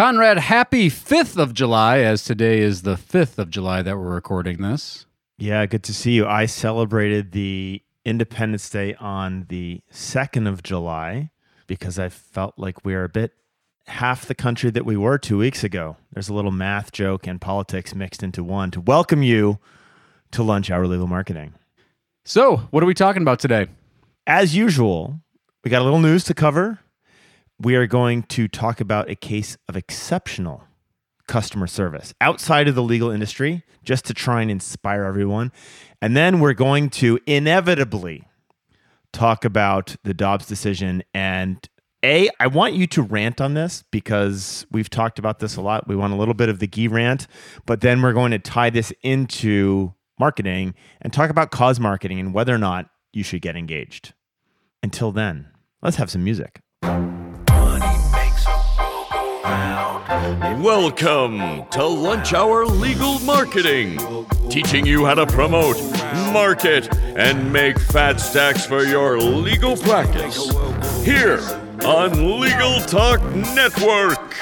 Conrad, happy 5th of July, as today is the 5th of July that we're recording this. Yeah, good to see you. I celebrated the Independence Day on the 2nd of July because I felt like we are a bit half the country that we were two weeks ago. There's a little math joke and politics mixed into one to welcome you to Lunch Hour Legal Marketing. So, what are we talking about today? As usual, we got a little news to cover. We are going to talk about a case of exceptional customer service outside of the legal industry just to try and inspire everyone. And then we're going to inevitably talk about the Dobbs decision. And A, I want you to rant on this because we've talked about this a lot. We want a little bit of the Gee rant, but then we're going to tie this into marketing and talk about cause marketing and whether or not you should get engaged. Until then, let's have some music. Welcome to Lunch Hour Legal Marketing, teaching you how to promote, market, and make fat stacks for your legal practice. Here on Legal Talk Network.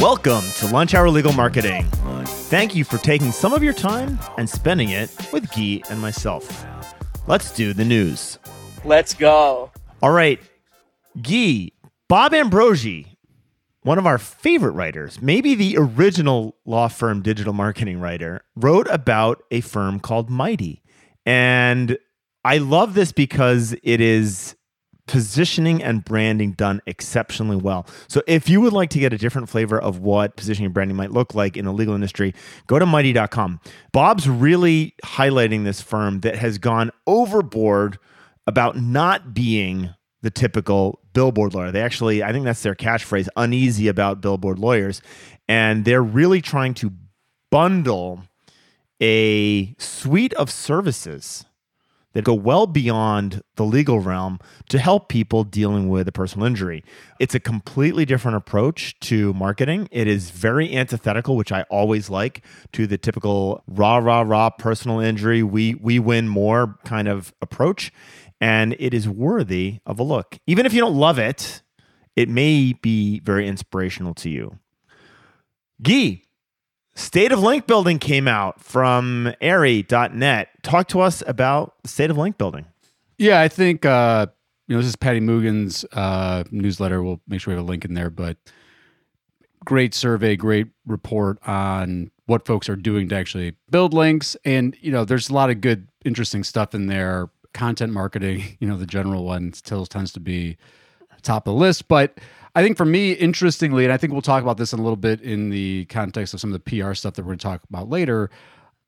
Welcome to Lunch Hour Legal Marketing. Thank you for taking some of your time and spending it with Gee and myself. Let's do the news. Let's go. All right, Gee, Bob Ambrogi, one of our favorite writers, maybe the original law firm digital marketing writer, wrote about a firm called Mighty. And I love this because it is positioning and branding done exceptionally well. So if you would like to get a different flavor of what positioning and branding might look like in the legal industry, go to mighty.com. Bob's really highlighting this firm that has gone overboard about not being the typical billboard lawyer. They actually, I think that's their catchphrase, uneasy about billboard lawyers. And they're really trying to bundle a suite of services that go well beyond the legal realm to help people dealing with a personal injury. It's a completely different approach to marketing. It is very antithetical, which I always like, to the typical rah rah rah personal injury, we we win more kind of approach. And it is worthy of a look. Even if you don't love it, it may be very inspirational to you. Gee, State of Link Building came out from Aira.net. Talk to us about the state of link building. Yeah, I think uh, you know this is Paddy Moogan's uh, newsletter. We'll make sure we have a link in there. But great survey, great report on what folks are doing to actually build links, and you know there's a lot of good, interesting stuff in there. Content marketing, you know, the general one still tends to be top of the list, but I think for me, interestingly, and I think we'll talk about this in a little bit in the context of some of the PR stuff that we're going to talk about later.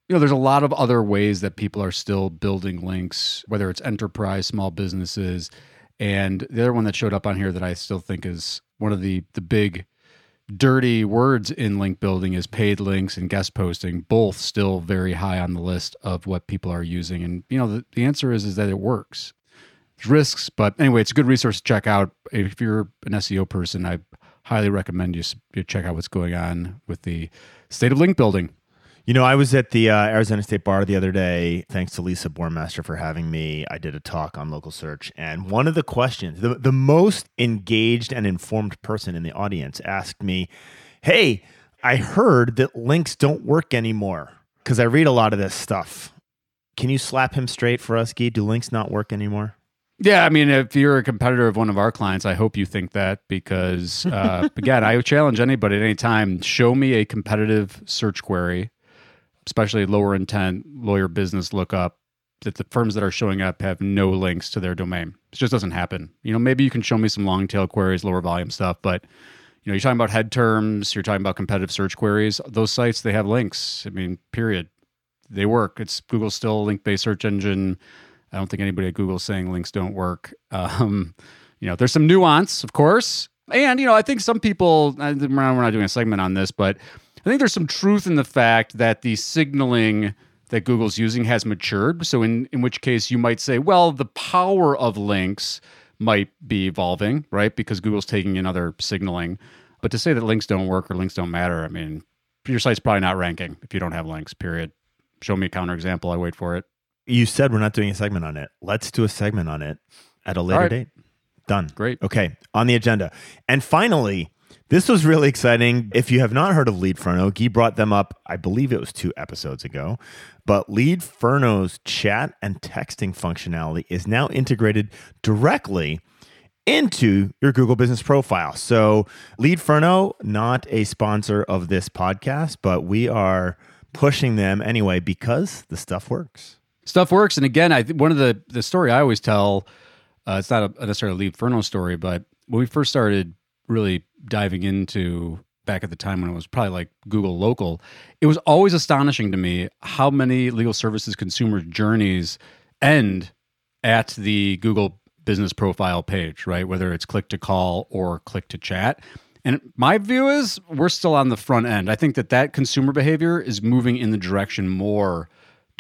You know, there's a lot of other ways that people are still building links, whether it's enterprise, small businesses, and the other one that showed up on here that I still think is one of the the big dirty words in link building is paid links and guest posting both still very high on the list of what people are using and you know the, the answer is is that it works risks. But anyway, it's a good resource to check out. If you're an SEO person, I highly recommend you, you check out what's going on with the state of link building. You know, I was at the uh, Arizona State Bar the other day. Thanks to Lisa Bormaster for having me. I did a talk on local search, and one of the questions, the, the most engaged and informed person in the audience asked me, Hey, I heard that links don't work anymore because I read a lot of this stuff. Can you slap him straight for us, Gee? Do links not work anymore? Yeah, I mean, if you're a competitor of one of our clients, I hope you think that because, uh, again, I challenge anybody at any time show me a competitive search query, especially lower intent lawyer business lookup, that the firms that are showing up have no links to their domain. It just doesn't happen. You know, maybe you can show me some long tail queries, lower volume stuff, but you know, you're talking about head terms, you're talking about competitive search queries. Those sites they have links. I mean, period. They work. It's Google's still a link based search engine I don't think anybody at Google is saying links don't work. Um, you know, there's some nuance, of course. And, you know, I think some people, we're not doing a segment on this, but I think there's some truth in the fact that the signaling that Google's using has matured. So, in, in which case you might say, well, the power of links might be evolving, right? Because Google's taking another signaling. But to say that links don't work or links don't matter, I mean, your site's probably not ranking if you don't have links, period. Show me a counterexample. I wait for it. You said we're not doing a segment on it. Let's do a segment on it at a later right. date. Done. Great. Okay, on the agenda. And finally, this was really exciting. If you have not heard of Lead Leadferno, Guy brought them up, I believe it was two episodes ago. But Lead Leadferno's chat and texting functionality is now integrated directly into your Google business profile. So, Lead Leadferno, not a sponsor of this podcast, but we are pushing them anyway because the stuff works. Stuff works, and again, I one of the the story I always tell. Uh, it's not a necessarily a Leadferno story, but when we first started really diving into back at the time when it was probably like Google Local, it was always astonishing to me how many legal services consumer journeys end at the Google business profile page, right? Whether it's click to call or click to chat. And my view is we're still on the front end. I think that that consumer behavior is moving in the direction more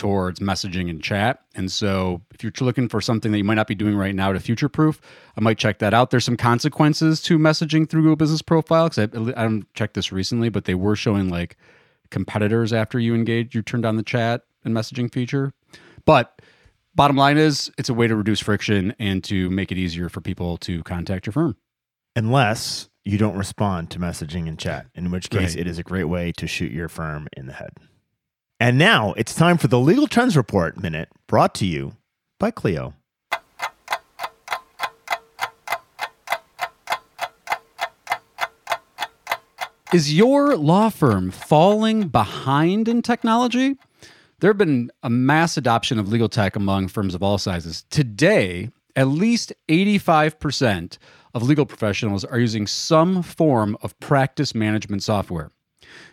towards messaging and chat. And so if you're looking for something that you might not be doing right now to future proof, I might check that out. There's some consequences to messaging through Google Business Profile because I, I haven't checked this recently, but they were showing like competitors after you engage, you turned on the chat and messaging feature. But bottom line is it's a way to reduce friction and to make it easier for people to contact your firm. Unless you don't respond to messaging and chat, in which case Right. it is a great way to shoot your firm in the head. And now it's time for the Legal Trends Report Minute brought to you by Clio. Is your law firm falling behind in technology? There have been a mass adoption of legal tech among firms of all sizes. Today, at least 85% of legal professionals are using some form of practice management software.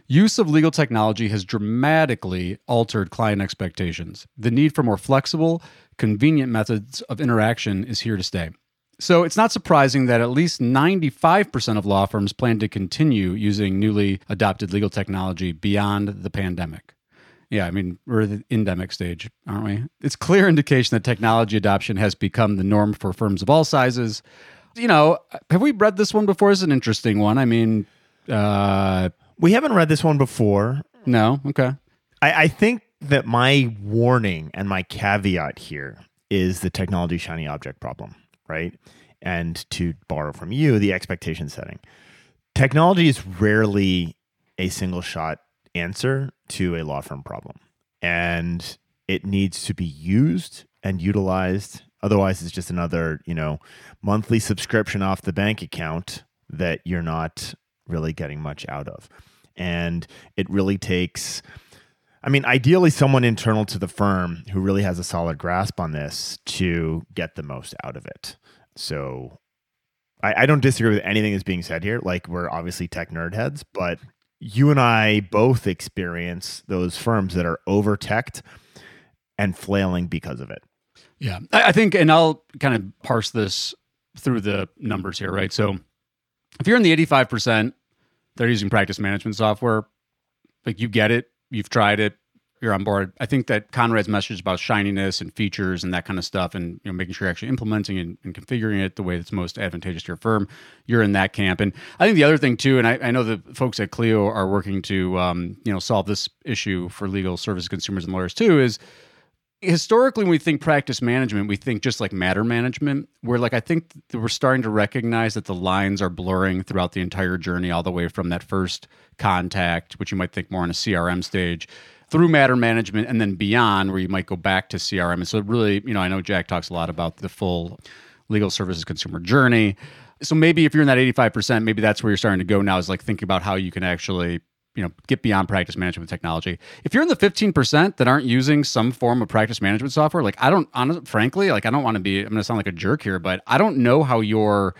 Use of legal technology has dramatically altered client expectations. The need for more flexible, convenient methods of interaction is here to stay. So it's not surprising that at least 95% of law firms plan to continue using newly adopted legal technology beyond the pandemic. Yeah, I mean, we're at the endemic stage, aren't we? It's clear indication that technology adoption has become the norm for firms of all sizes. You know, have we read this one before? It's an interesting one. I mean, uh, We haven't read this one before. no, okay. I, I think that my warning and my caveat here is the technology shiny object problem, right? And to borrow from you, the expectation setting. Technology is rarely a single shot answer to a law firm problem. And it needs to be used and utilized. Otherwise, it's just another, you know, monthly subscription off the bank account that you're not really getting much out of. And it really takes I mean, ideally, someone internal to the firm who really has a solid grasp on this to get the most out of it. So I, I don't disagree with anything that's being said here. Like, we're obviously tech nerd heads, but you and I both experience those firms that are over teched and flailing because of it. Yeah, I, I think, and I'll kind of parse this through the numbers here, right? So, if you're in the 85% that are using practice management software, like you get it, you've tried it, you're on board. I think that Conrad's message about shininess and features and that kind of stuff, and you know, making sure you're actually implementing and, and configuring it the way that's most advantageous to your firm, you're in that camp. And I think the other thing too, and I, I know the folks at Clio are working to, um, you know, solve this issue for legal service consumers and lawyers too, is historically when we think practice management we think just like matter management where like i think we're starting to recognize that the lines are blurring throughout the entire journey all the way from that first contact which you might think more on a crm stage through matter management and then beyond where you might go back to crm and so really you know i know jack talks a lot about the full legal services consumer journey. So maybe if you're in that 85% maybe that's where you're starting to go now is like thinking about how you can actually you know get beyond practice management technology. If you're in the 15% that aren't using some form of practice management software like i don't honestly frankly like i don't want to be i'm going to sound like a jerk here but i don't know how you're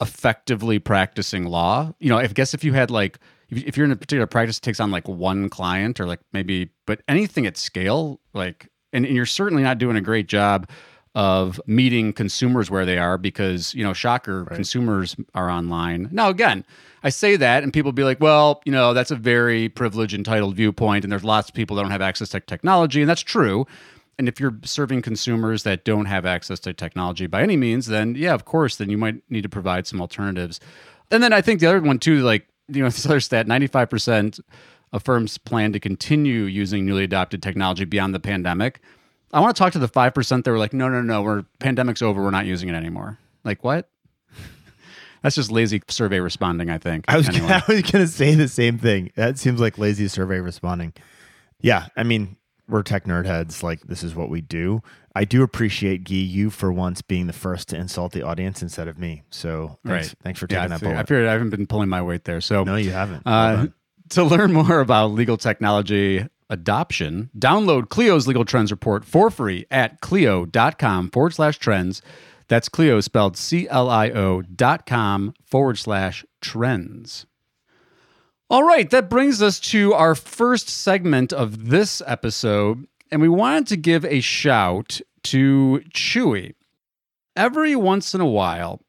effectively practicing law. You know i guess if you had like if you're in a particular practice that takes on like one client or like maybe but anything at scale like and, and you're certainly not doing a great job of meeting consumers where they are because you know shocker consumers are online. Now again i say that and people be like well you know that's a very privileged entitled viewpoint and there's lots of people that don't have access to technology and that's true. And if you're serving consumers that don't have access to technology by any means then yeah of course then you might need to provide some alternatives. And then i think the other one too like you know this other stat 95% of firms plan to continue using newly adopted technology beyond the pandemic I want to talk to the 5% that were like, no, no, no, we're pandemic's over. We're not using it anymore. Like, what? That's just lazy survey responding, I think. I was Anyway. I was gonna say the same thing. That seems like lazy survey responding. Yeah, I mean, we're tech nerd heads. Like this is what we do. I do appreciate Guy you for once being the first to insult the audience instead of me. So thanks, Right. thanks for taking I, that figured, I figured I haven't been pulling my weight there. So No, you haven't. Uh, to learn more about legal technology adoption, download Clio's Legal Trends Report for free at clio.com forward slash trends. That's Clio spelled C L I O dot com forward slash trends. All right, that brings us to our first segment of this episode. And we wanted to give a shout to Chewy. Every once in a while,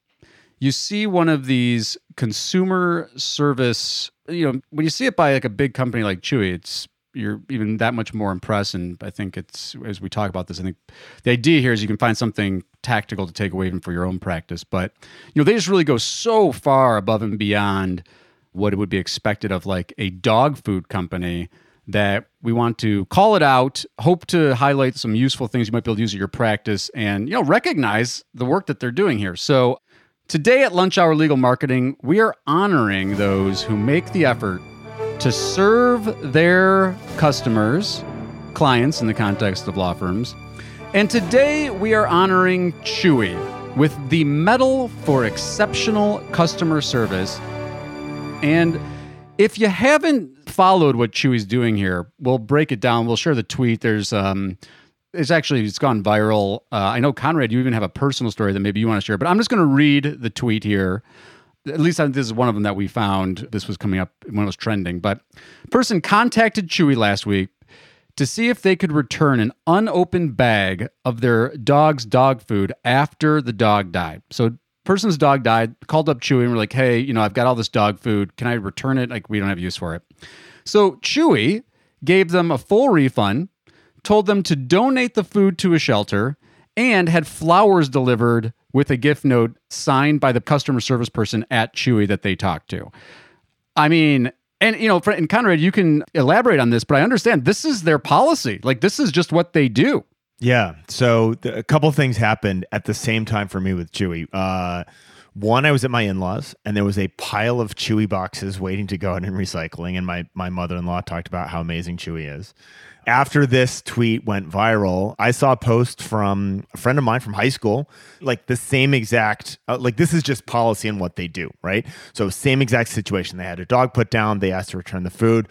you see one of these consumer service you know when you see it by like a big company like chewy it's you're even that much more impressed. And i think it's as we talk about this i think the idea here is you can find something tactical to take away even for your own practice. But you know they just really go so far above and beyond what it would be expected of like a dog food company that we want to call it out hope to highlight some useful things you might be able to use at your practice and you know recognize the work that they're doing here. So Today at Lunch Hour Legal Marketing, we are honoring those who make the effort to serve their customers, clients in the context of law firms. And today we are honoring Chewy with the Medal for Exceptional Customer Service. And if you haven't followed what Chewy's doing here, we'll break it down. We'll share the tweet. There's um it's actually it's gone viral. Uh, I know Conrad, you even have a personal story that maybe you want to share, but I'm just going to read the tweet here. At least this is one of them that we found. This was coming up when it was trending. But person contacted Chewy last week to see if they could return an unopened bag of their dog's dog food after the dog died. So person's dog died, called up Chewy and were like, "Hey, you know, I've got all this dog food. Can I return it? Like we don't have use for it." So Chewy gave them a full refund told them to donate the food to a shelter and had flowers delivered with a gift note signed by the customer service person at Chewy that they talked to. I mean, and you know, for- and Conrad, you can elaborate on this, but I understand this is their policy. Like this is just what they do. Yeah. So a couple things happened at the same time for me with Chewy. Uh, one, I was at my in-laws, and there was a pile of Chewy boxes waiting to go out in recycling, and my my mother-in-law talked about how amazing Chewy is. After this tweet went viral, I saw a post from a friend of mine from high school, like the same exact, uh, like this is just policy and what they do, right? So same exact situation. They had a dog put down. They asked to return the food.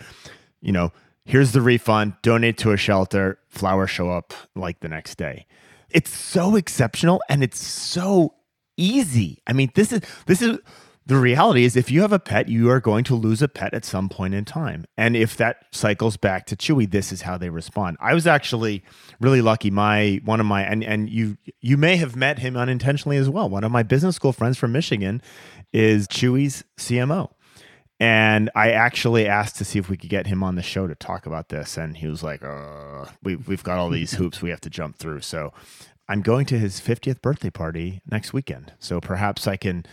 You know, here's the refund. Donate to a shelter. Flowers show up like the next day. It's so exceptional and it's so easy. I mean, this is this is the reality is if you have a pet, you are going to lose a pet at some point in time. And if that cycles back to Chewy, this is how they respond. I was actually really lucky. My one of my and and you you may have met him unintentionally as well. One of my business school friends from Michigan is Chewy's CMO. And I actually asked to see if we could get him on the show to talk about this. And he was like, uh, we, we've got all these hoops we have to jump through. So I'm going to his 50th birthday party next weekend. So perhaps I can,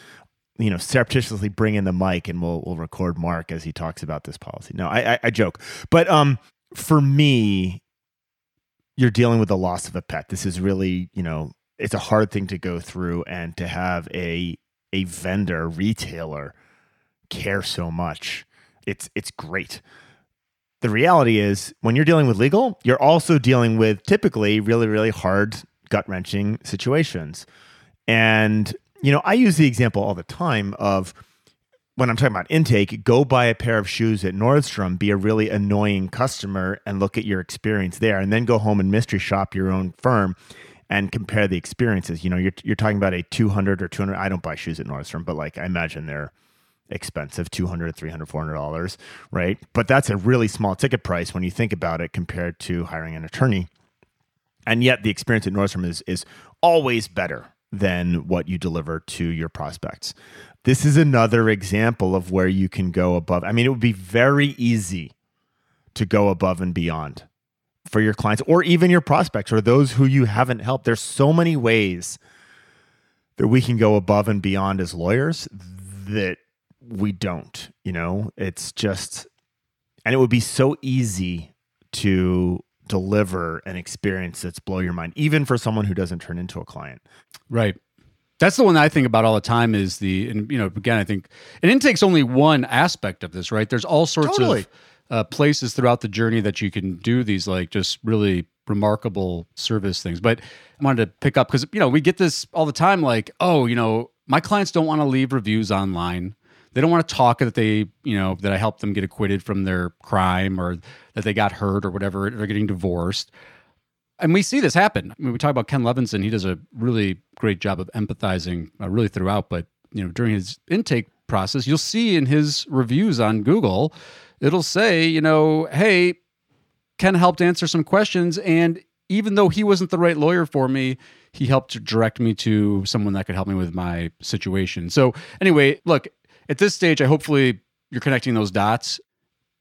you know, surreptitiously bring in the mic and we'll, we'll record Mark as he talks about this policy. No, I, I, I joke. But um, for me, you're dealing with the loss of a pet. This is really, you know, it's a hard thing to go through and to have a a vendor, retailer care so much. It's it's great. The reality is when you're dealing with legal, you're also dealing with typically really really hard gut-wrenching situations. And you know, I use the example all the time of when I'm talking about intake, go buy a pair of shoes at Nordstrom, be a really annoying customer and look at your experience there and then go home and mystery shop your own firm and compare the experiences. You know, you're you're talking about a 200 or 200 I don't buy shoes at Nordstrom, but like I imagine they're expensive 200 300 400 dollars right? But that's a really small ticket price when you think about it compared to hiring an attorney. And yet the experience at nordstrom is is always better than what you deliver to your prospects. This is another example of where you can go above. I mean it would be very easy to go above and beyond for your clients or even your prospects or those who you haven't helped. There's so many ways that we can go above and beyond as lawyers that we don't you know? It's just and it would be so easy to deliver an experience that's blow your mind, even for someone who doesn't turn into a client. Right. That's the one I think about all the time is the, and you know, again, I think an intake's only one aspect of this, right? There's all sorts Totally. of uh, places throughout the journey that you can do these like just really remarkable service things. But I wanted to pick up because, you know, we get this all the time like, oh, you know, my clients don't want to leave reviews online. They don't want to talk that they, you know, that I helped them get acquitted from their crime or that they got hurt or whatever, they're getting divorced. And we see this happen. I mean, we talk about Ken Levinson. He does a really great job of empathizing, uh, really throughout. But you know, during his intake process, you'll see in his reviews on Google, it'll say, you know, hey, Ken helped answer some questions, and even though he wasn't the right lawyer for me, he helped direct me to someone that could help me with my situation. So anyway, look, at this stage, I hopefully you're connecting those dots.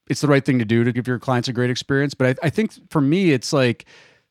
It's the right thing to do to give your clients a great experience. But I, I think for me, it's like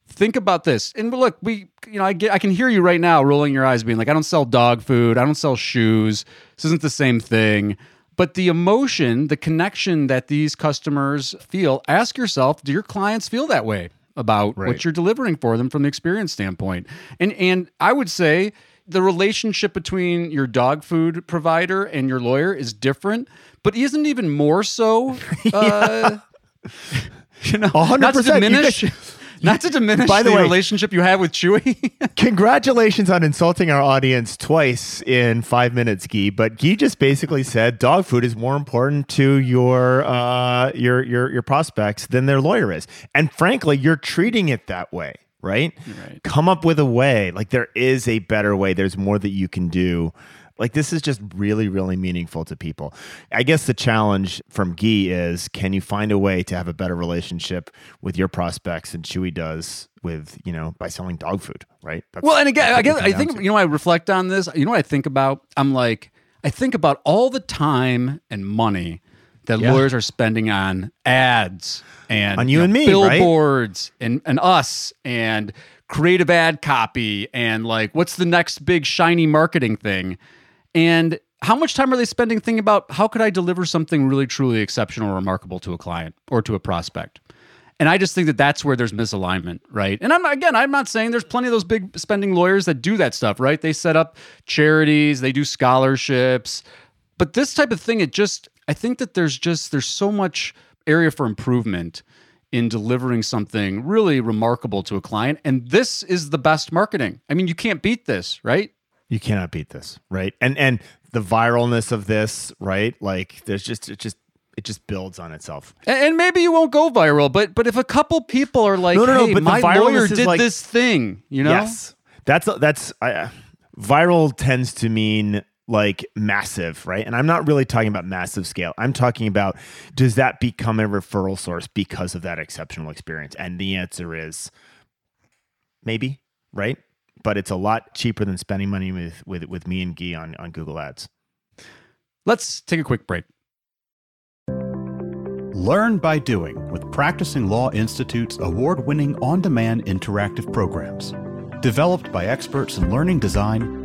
think about this and look we you know i get i can hear you right now rolling your eyes being like i don't sell dog food i don't sell shoes this isn't the same thing but the emotion the connection that these customers feel ask yourself do your clients feel that way about Right. what you're delivering for them from the experience standpoint and and i would say the relationship between your dog food provider and your lawyer is different but isn't even more so uh, you know, A hundred not to diminish, not to diminish By the the, way- relationship you have with Chewy. Congratulations on insulting our audience twice in five minutes, Guy. But Guy just basically said dog food is more important to your uh, your your your prospects than their lawyer is, and frankly, you're treating it that way, right? Right. Come up with a way. Like there is a better way. There's more that you can do. Like this is just really, really meaningful to people. I guess the challenge from Guy is can you find a way to have a better relationship with your prospects than Chewy does with, you know, by selling dog food, right? That's- well, and again, I guess I think to. you know I reflect on this. You know what I think about? I'm like I think about all the time and money that Yeah. lawyers are spending on ads and On you and me, right? billboards and and us and creative ad copy and like what's the next big shiny marketing thing and how much time are they spending thinking about how could I deliver something really truly exceptional or remarkable to a client or to a prospect? And I just think that that's where there's misalignment, right? And I'm again, I'm not saying there's plenty of those big spending lawyers that do that stuff, right? They set up charities, they do scholarships. But this type of thing, it just I think that there's just there's so much area for improvement in delivering something really remarkable to a client. And this is the best marketing. I mean, you can't beat this, right? you cannot beat this, right? And and the viralness of this, right? Like there's just it just it just builds on itself. And, maybe you won't go viral, but but if a couple people are like, No, no, no, hey, but my lawyer did like- this thing, you know? Yes. That's that's I, viral tends to mean like massive, right? And I'm not really talking about massive scale. I'm talking about does that become a referral source because of that exceptional experience? And the answer is maybe, right? But it's a lot cheaper than spending money with with with me and Guy on on Google Ads. Let's take a quick break. Learn by doing with Practicing Law Institute's award winning on demand interactive programs. Developed by experts in learning design,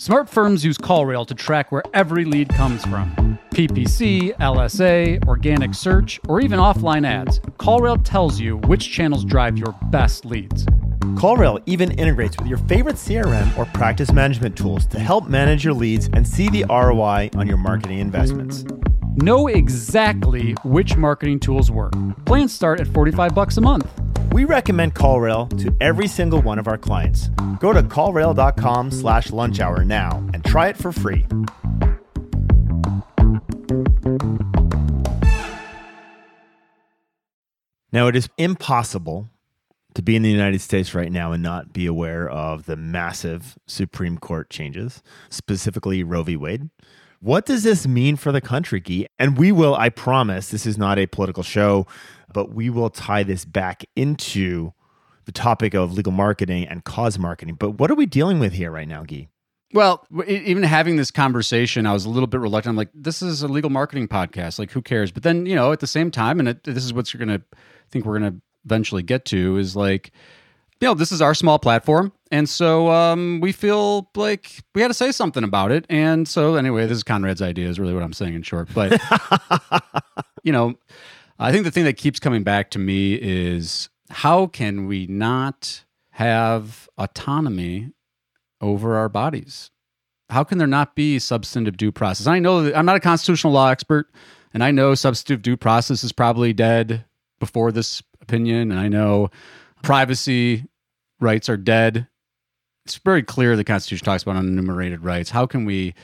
Smart firms use CallRail to track where every lead comes from. PPC, LSA, organic search, or even offline ads. CallRail tells you which channels drive your best leads. CallRail even integrates with your favorite CRM or practice management tools to help manage your leads and see the ROI on your marketing investments. Know exactly which marketing tools work. Plans start at 45 bucks a month. We recommend CallRail to every single one of our clients. Go to callrail.com slash lunch hour now and try it for free. Now, it is impossible to be in the United States right now and not be aware of the massive Supreme Court changes, specifically Roe v. Wade, What does this mean for the country, Guy? And we will, I promise, this is not a political show, but we will tie this back into the topic of legal marketing and cause marketing. But what are we dealing with here right now, Guy? Well, even having this conversation, I was a little bit reluctant. I'm like, this is a legal marketing podcast. Like, who cares? But then, you know, at the same time, and it, this is what you're going to think we're going to eventually get to is like, you know, this is our small platform. And so um, we feel like we had to say something about it. And so, anyway, this is Conrad's idea, is really what I'm saying in short. But, you know, I think the thing that keeps coming back to me is how can we not have autonomy over our bodies? How can there not be substantive due process? I know that I'm not a constitutional law expert, and I know substantive due process is probably dead before this opinion, and I know privacy rights are dead. It's very clear the Constitution talks about unenumerated rights. How can we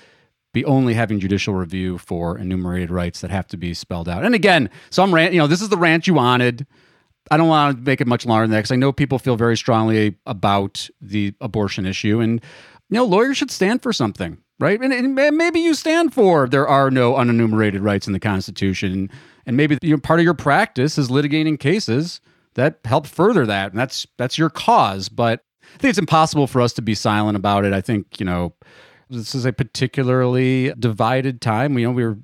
be only having judicial review for enumerated rights that have to be spelled out? And again, some rant, you know, this is the rant you wanted. I don't want to make it much longer than that because I know people feel very strongly about the abortion issue, and you know, lawyers should stand for something, right? And, and maybe you stand for there are no unenumerated rights in the Constitution, and maybe you know, part of your practice is litigating cases that help further that, and that's that's your cause. But I think it's impossible for us to be silent about it. I think you know, this is a particularly divided time. You know, we were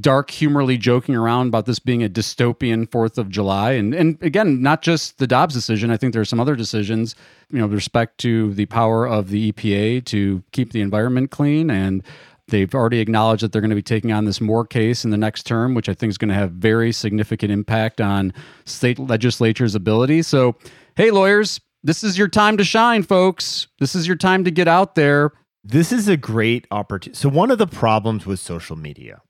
dark humorly joking around about this being a dystopian Fourth of July, and and again, not just the Dobbs decision. I think there are some other decisions, you know, with respect to the power of the EPA to keep the environment clean, and they've already acknowledged that they're going to be taking on this Moore case in the next term, which I think is going to have very significant impact on state legislatures' ability. So, hey, lawyers, this is your time to shine, folks. This is your time to get out there. This is a great opportunity. So, one of the problems with social media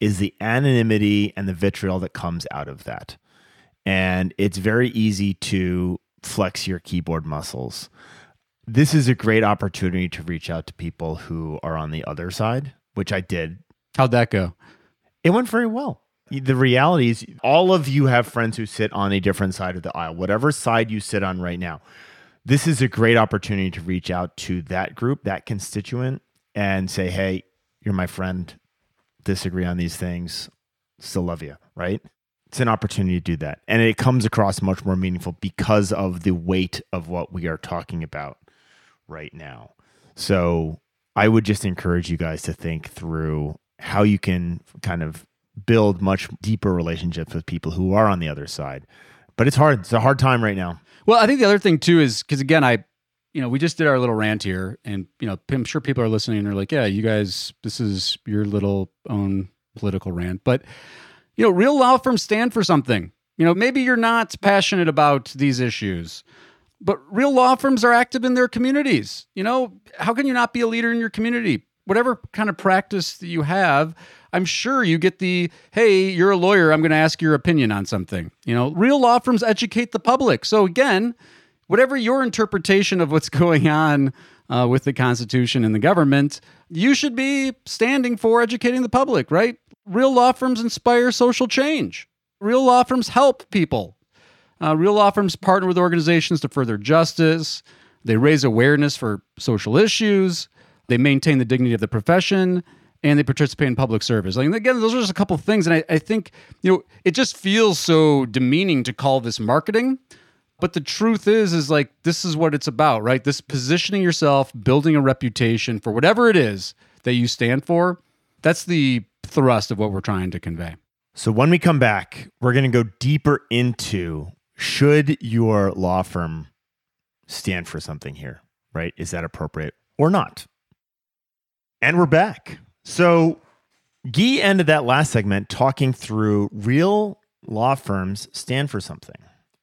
is the anonymity and the vitriol that comes out of that. And it's very easy to flex your keyboard muscles. This is a great opportunity to reach out to people who are on the other side, which I did. How'd that go? It went very well. The reality is, all of you have friends who sit on a different side of the aisle, whatever side you sit on right now. This is a great opportunity to reach out to that group, that constituent, and say, hey, you're my friend disagree on these things, still love you, right? It's an opportunity to do that. And it comes across much more meaningful because of the weight of what we are talking about right now. So I would just encourage you guys to think through how you can kind of build much deeper relationships with people who are on the other side. But it's hard. It's a hard time right now. Well, I think the other thing too is because again, I you know, we just did our little rant here, and you know, I'm sure people are listening and they're like, "Yeah, you guys, this is your little own political rant." But you know, real law firms stand for something. You know, maybe you're not passionate about these issues, but real law firms are active in their communities. You know, how can you not be a leader in your community? Whatever kind of practice that you have, I'm sure you get the, hey, you're a lawyer, I'm going to ask your opinion on something. You know, real law firms educate the public. So again, whatever your interpretation of what's going on uh, with the Constitution and the government, you should be standing for educating the public, right? Real law firms inspire social change. Real law firms help people. Uh, real law firms partner with organizations to further justice. They raise awareness for social issues. They maintain the dignity of the profession and they participate in public service. Like again, those are just a couple of things. And I, I think, you know, it just feels so demeaning to call this marketing but the truth is, is like this is what it's about, right? This positioning yourself, building a reputation for whatever it is that you stand for. That's the thrust of what we're trying to convey. So when we come back, we're going to go deeper into should your law firm stand for something here, right? Is that appropriate or not? And we're back. So Guy ended that last segment talking through real law firms stand for something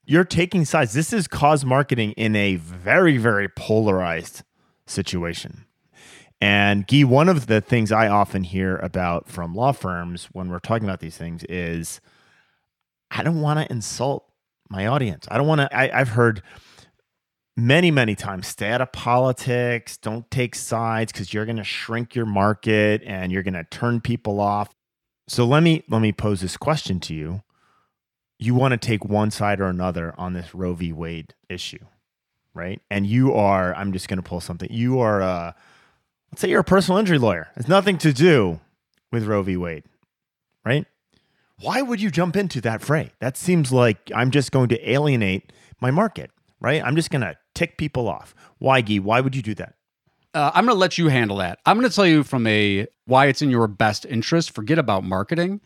you're taking sides. This is cause marketing in a very, very polarized situation. And Guy, one of the things I often hear about from law firms when we're talking about these things is I don't want to insult my audience. I don't want to, I've heard many, many times stay out of politics, don't take sides because you're going to shrink your market and you're going to turn people off. So let me let me pose this question to you you want to take one side or another on this Roe v. Wade issue, right? And you are, I'm just going to pull something. You are a, let's say you're a personal injury lawyer. It's nothing to do with Roe v. Wade, right? Why would you jump into that fray? That seems like I'm just going to alienate my market, right? I'm just going to tick people off. Why, Guy? Why would you do that? Uh, I'm going to let you handle that. I'm going to tell you from a why it's in your best interest. Forget about marketing,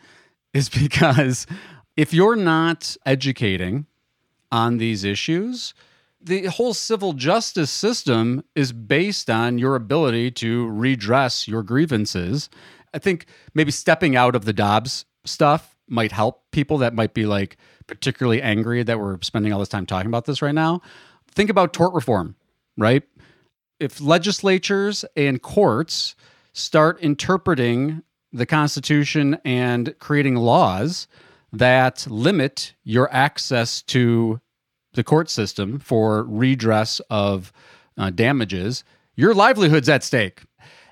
is because if you're not educating on these issues, the whole civil justice system is based on your ability to redress your grievances. I think maybe stepping out of the Dobbs stuff might help people that might be like particularly angry that we're spending all this time talking about this right now. Think about tort reform, right? If legislatures and courts start interpreting the Constitution and creating laws that limit your access to the court system for redress of uh, damages, your livelihood's at stake.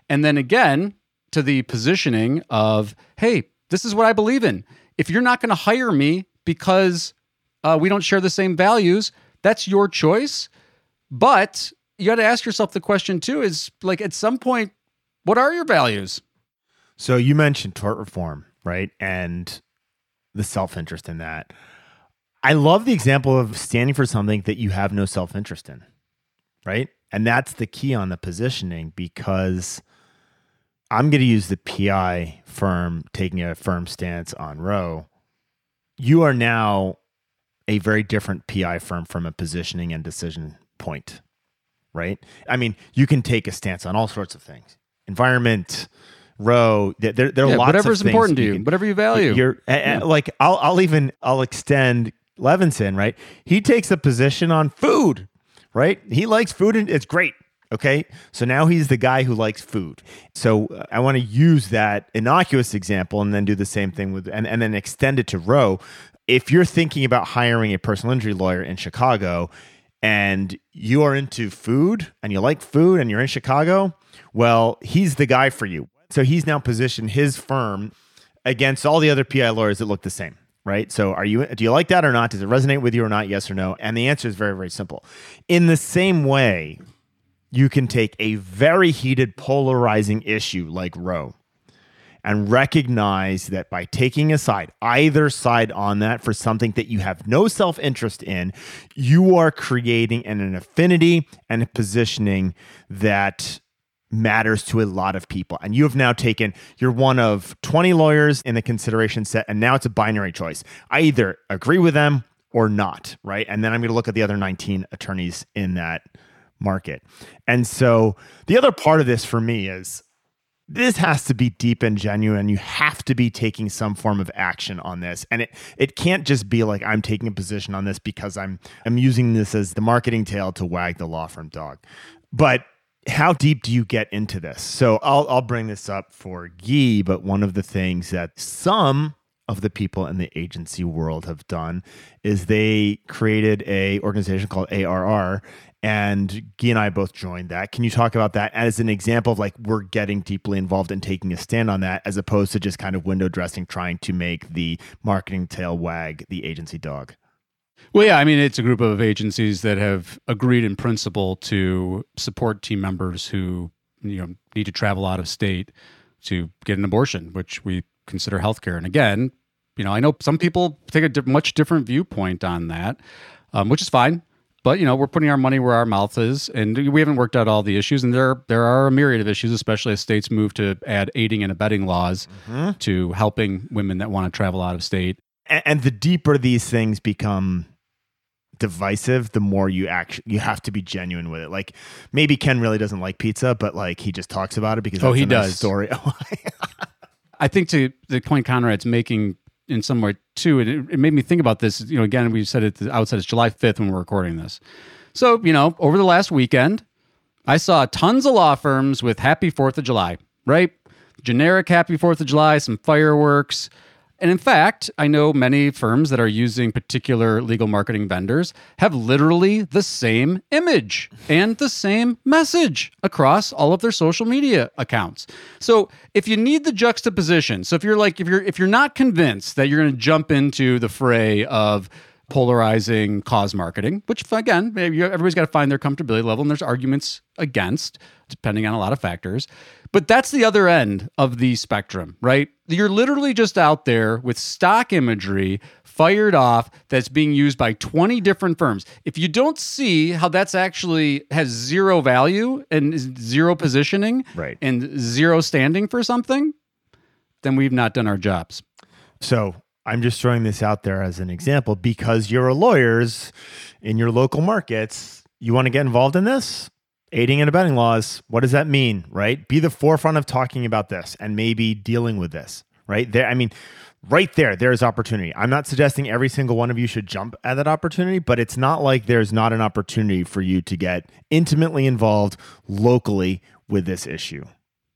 And then again, to the positioning of, hey, this is what I believe in. If you're not going to hire me because uh, we don't share the same values, that's your choice. But you got to ask yourself the question too is like at some point, what are your values? So you mentioned tort reform, right? And the self interest in that. I love the example of standing for something that you have no self interest in, right? And that's the key on the positioning because I'm going to use the PI firm taking a firm stance on Roe. You are now a very different PI firm from a positioning and decision point, right? I mean, you can take a stance on all sorts of things environment, Roe. There, there are Yeah, lots whatever's of Whatever's important to you you, can- whatever you value. you're a- like I'll I'll even I'll extend Levinson, right? He takes a position on food, right? He likes food and it's great. Okay. So now he's the guy who likes food. So uh, I want to use that innocuous example and then do the same thing with and, and then extend it to Roe. If you're thinking about hiring a personal injury lawyer in Chicago and you are into food and you like food and you're in Chicago, well, he's the guy for you. So he's now positioned his firm against all the other PI lawyers that look the same, right? So are you do you like that or not? Does it resonate with you or not? Yes or no? And the answer is very very simple. In the same way, you can take a very heated polarizing issue like Roe and recognize that by taking a side, either side on that for something that you have no self interest in, you are creating an, an affinity and a positioning that matters to a lot of people. And you have now taken, you're one of 20 lawyers in the consideration set, and now it's a binary choice. I either agree with them or not, right? And then I'm going to look at the other 19 attorneys in that market. And so the other part of this for me is this has to be deep and genuine. You have to be taking some form of action on this. And it it can't just be like I'm taking a position on this because I'm I'm using this as the marketing tail to wag the law firm dog. But how deep do you get into this? So I'll I'll bring this up for Guy, but one of the things that some of the people in the agency world have done is they created a organization called ARR and Guy and I both joined that. Can you talk about that as an example of like we're getting deeply involved in taking a stand on that as opposed to just kind of window dressing trying to make the marketing tail wag the agency dog? Well, yeah, I mean, it's a group of agencies that have agreed in principle to support team members who you know need to travel out of state to get an abortion, which we consider healthcare. And again, you know, I know some people take a much different viewpoint on that, um, which is fine. But you know, we're putting our money where our mouth is, and we haven't worked out all the issues. And there, there are a myriad of issues, especially as states move to add aiding and abetting laws mm-hmm. to helping women that want to travel out of state. And, and the deeper these things become divisive, the more you actually you have to be genuine with it. Like maybe Ken really doesn't like pizza, but like he just talks about it because Oh, he a nice does. story. I think to the point Conrad's making in some way too, and it, it made me think about this. You know, again, we said it outset, it's July 5th when we're recording this. So, you know, over the last weekend, I saw tons of law firms with Happy 4th of July, right? Generic Happy 4th of July, some fireworks. And in fact, I know many firms that are using particular legal marketing vendors have literally the same image and the same message across all of their social media accounts. So, if you need the juxtaposition, so if you're like if you're if you're not convinced that you're going to jump into the fray of polarizing cause marketing, which again, maybe everybody's got to find their comfortability level, and there's arguments against, depending on a lot of factors. But that's the other end of the spectrum, right? You're literally just out there with stock imagery fired off that's being used by 20 different firms. If you don't see how that's actually has zero value and zero positioning Right. and zero standing for something, then we've not done our jobs. So I'm just throwing this out there as an example because you're lawyers in your local markets. You want to get involved in this? Aiding and abetting laws. What does that mean, right? Be the forefront of talking about this and maybe dealing with this, right? There, I mean, right there, there's opportunity. I'm not suggesting every single one of you should jump at that opportunity, but it's not like there's not an opportunity for you to get intimately involved locally with this issue.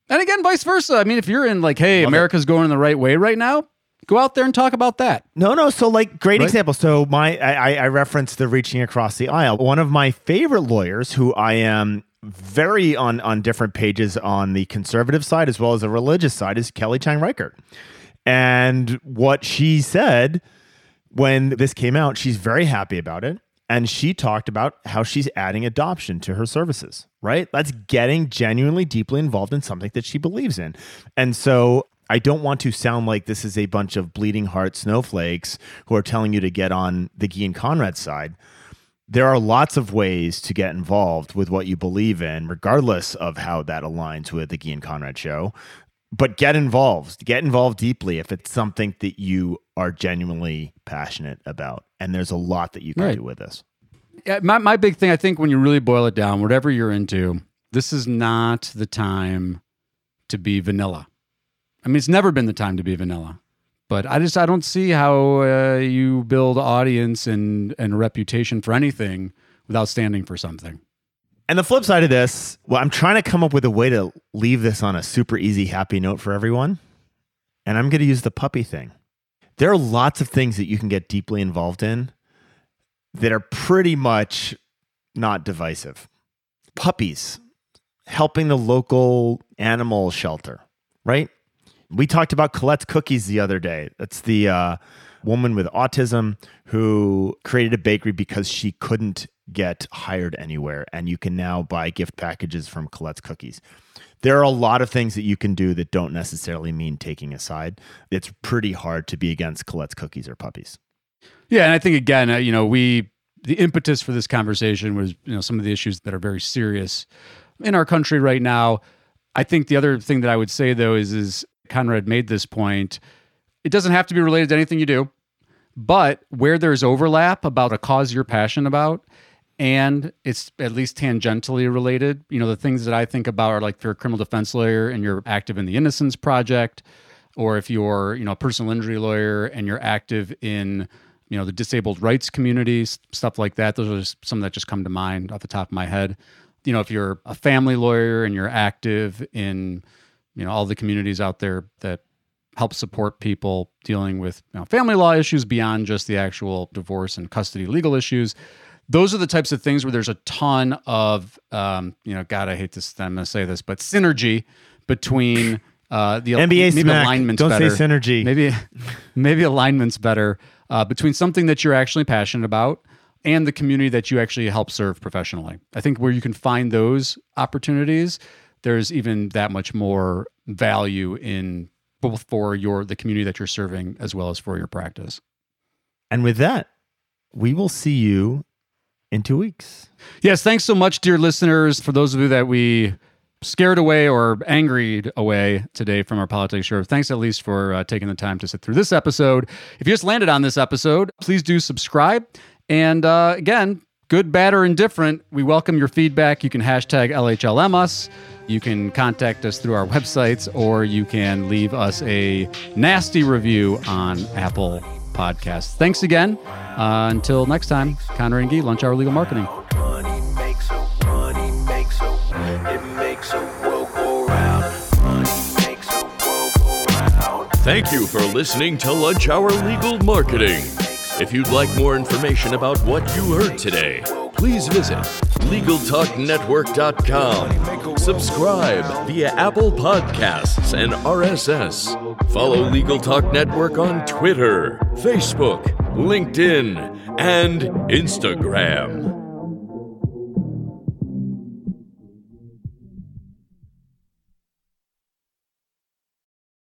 And again, vice versa. I mean, if you're in like, hey, Love it. America's going in the right way right now, go out there and talk about that. No, no. So, like, great Right. example. So, my I, I- I referenced the reaching across the aisle. One of my favorite lawyers, who I am very on on different pages on the conservative side as well as the religious side, is Kelly Chang Rickert. And what she said when this came out, she's very happy about it. And she talked about how she's adding adoption to her services, right? That's getting genuinely deeply involved in something that she believes in. And so I don't want to sound like this is a bunch of bleeding heart snowflakes who are telling you to get on the Gyi and Conrad side. There are lots of ways to get involved with what you believe in, regardless of how that aligns with the Gyi and Conrad show but get involved get involved deeply if it's something that you are genuinely passionate about and there's a lot that you can Right. do with this Yeah, my, my big thing, I think, when you really boil it down, whatever you're into, this is not the time to be vanilla. I mean, it's never been the time to be vanilla. But I just I don't see how uh, you build audience and and reputation for anything without standing for something. and the flip side of this well i'm trying to come up with a way to leave this on a super easy happy note for everyone. And i'm going to use the puppy thing. There are lots of things that you can get deeply involved in that are pretty much not divisive. Puppies helping the local animal shelter right We talked about Colette's Cookies the other day. That's the uh, woman with autism who created a bakery because she couldn't get hired anywhere. And you can now buy gift packages from Colette's Cookies. There are a lot of things that you can do that don't necessarily mean taking a side. It's pretty hard to be against Colette's Cookies or puppies. Yeah, and I think again, uh, you know, we the impetus for this conversation was you know some of the issues that are very serious in our country right now. I think the other thing that I would say though is is Conrad made this point. It doesn't have to be related to anything you do, but where there's overlap about a cause you're passionate about and it's at least tangentially related, you know, the things that I think about are like if you're a criminal defense lawyer and you're active in the Innocence Project, or if you're, you know, a personal injury lawyer and you're active in, you know, the disabled rights communities, stuff like that. Those are just some that just come to mind off the top of my head. You know, if you're a family lawyer and you're active in, you know, all the communities out there that help support people dealing with you know, family law issues beyond just the actual divorce and custody legal issues. Those are the types of things where there's a ton of, um, you know, God, I hate this. I'm going to say this, but synergy between uh, the NBA maybe smack. alignment's Don't better. say synergy. Maybe, maybe alignment's better uh, between something that you're actually passionate about and the community that you actually help serve professionally. I think where you can find those opportunities, there's even that much more value in both for your the community that you're serving as well as for your practice. And with that, we will see you in two weeks. Yes, thanks so much, dear listeners. For those of you that we scared away or angried away today from our politics show, thanks at least for uh, taking the time to sit through this episode. If you just landed on this episode, please do subscribe. And uh, again, good, bad, or indifferent, we welcome your feedback. You can hashtag LHLM us. You can contact us through our websites, or you can leave us a nasty review on Apple Podcasts. Thanks again. Uh, until next time, Connor and Gee, Lunch Hour Legal Marketing. Money makes a money makes a it makes a world go round. Money makes a world go round. Thank you for listening to Lunch Hour Legal Marketing. If you'd like more information about what you heard today, please visit LegalTalkNetwork.com. Subscribe via Apple Podcasts and RSS. Follow Legal Talk Network on Twitter, Facebook, LinkedIn, and Instagram.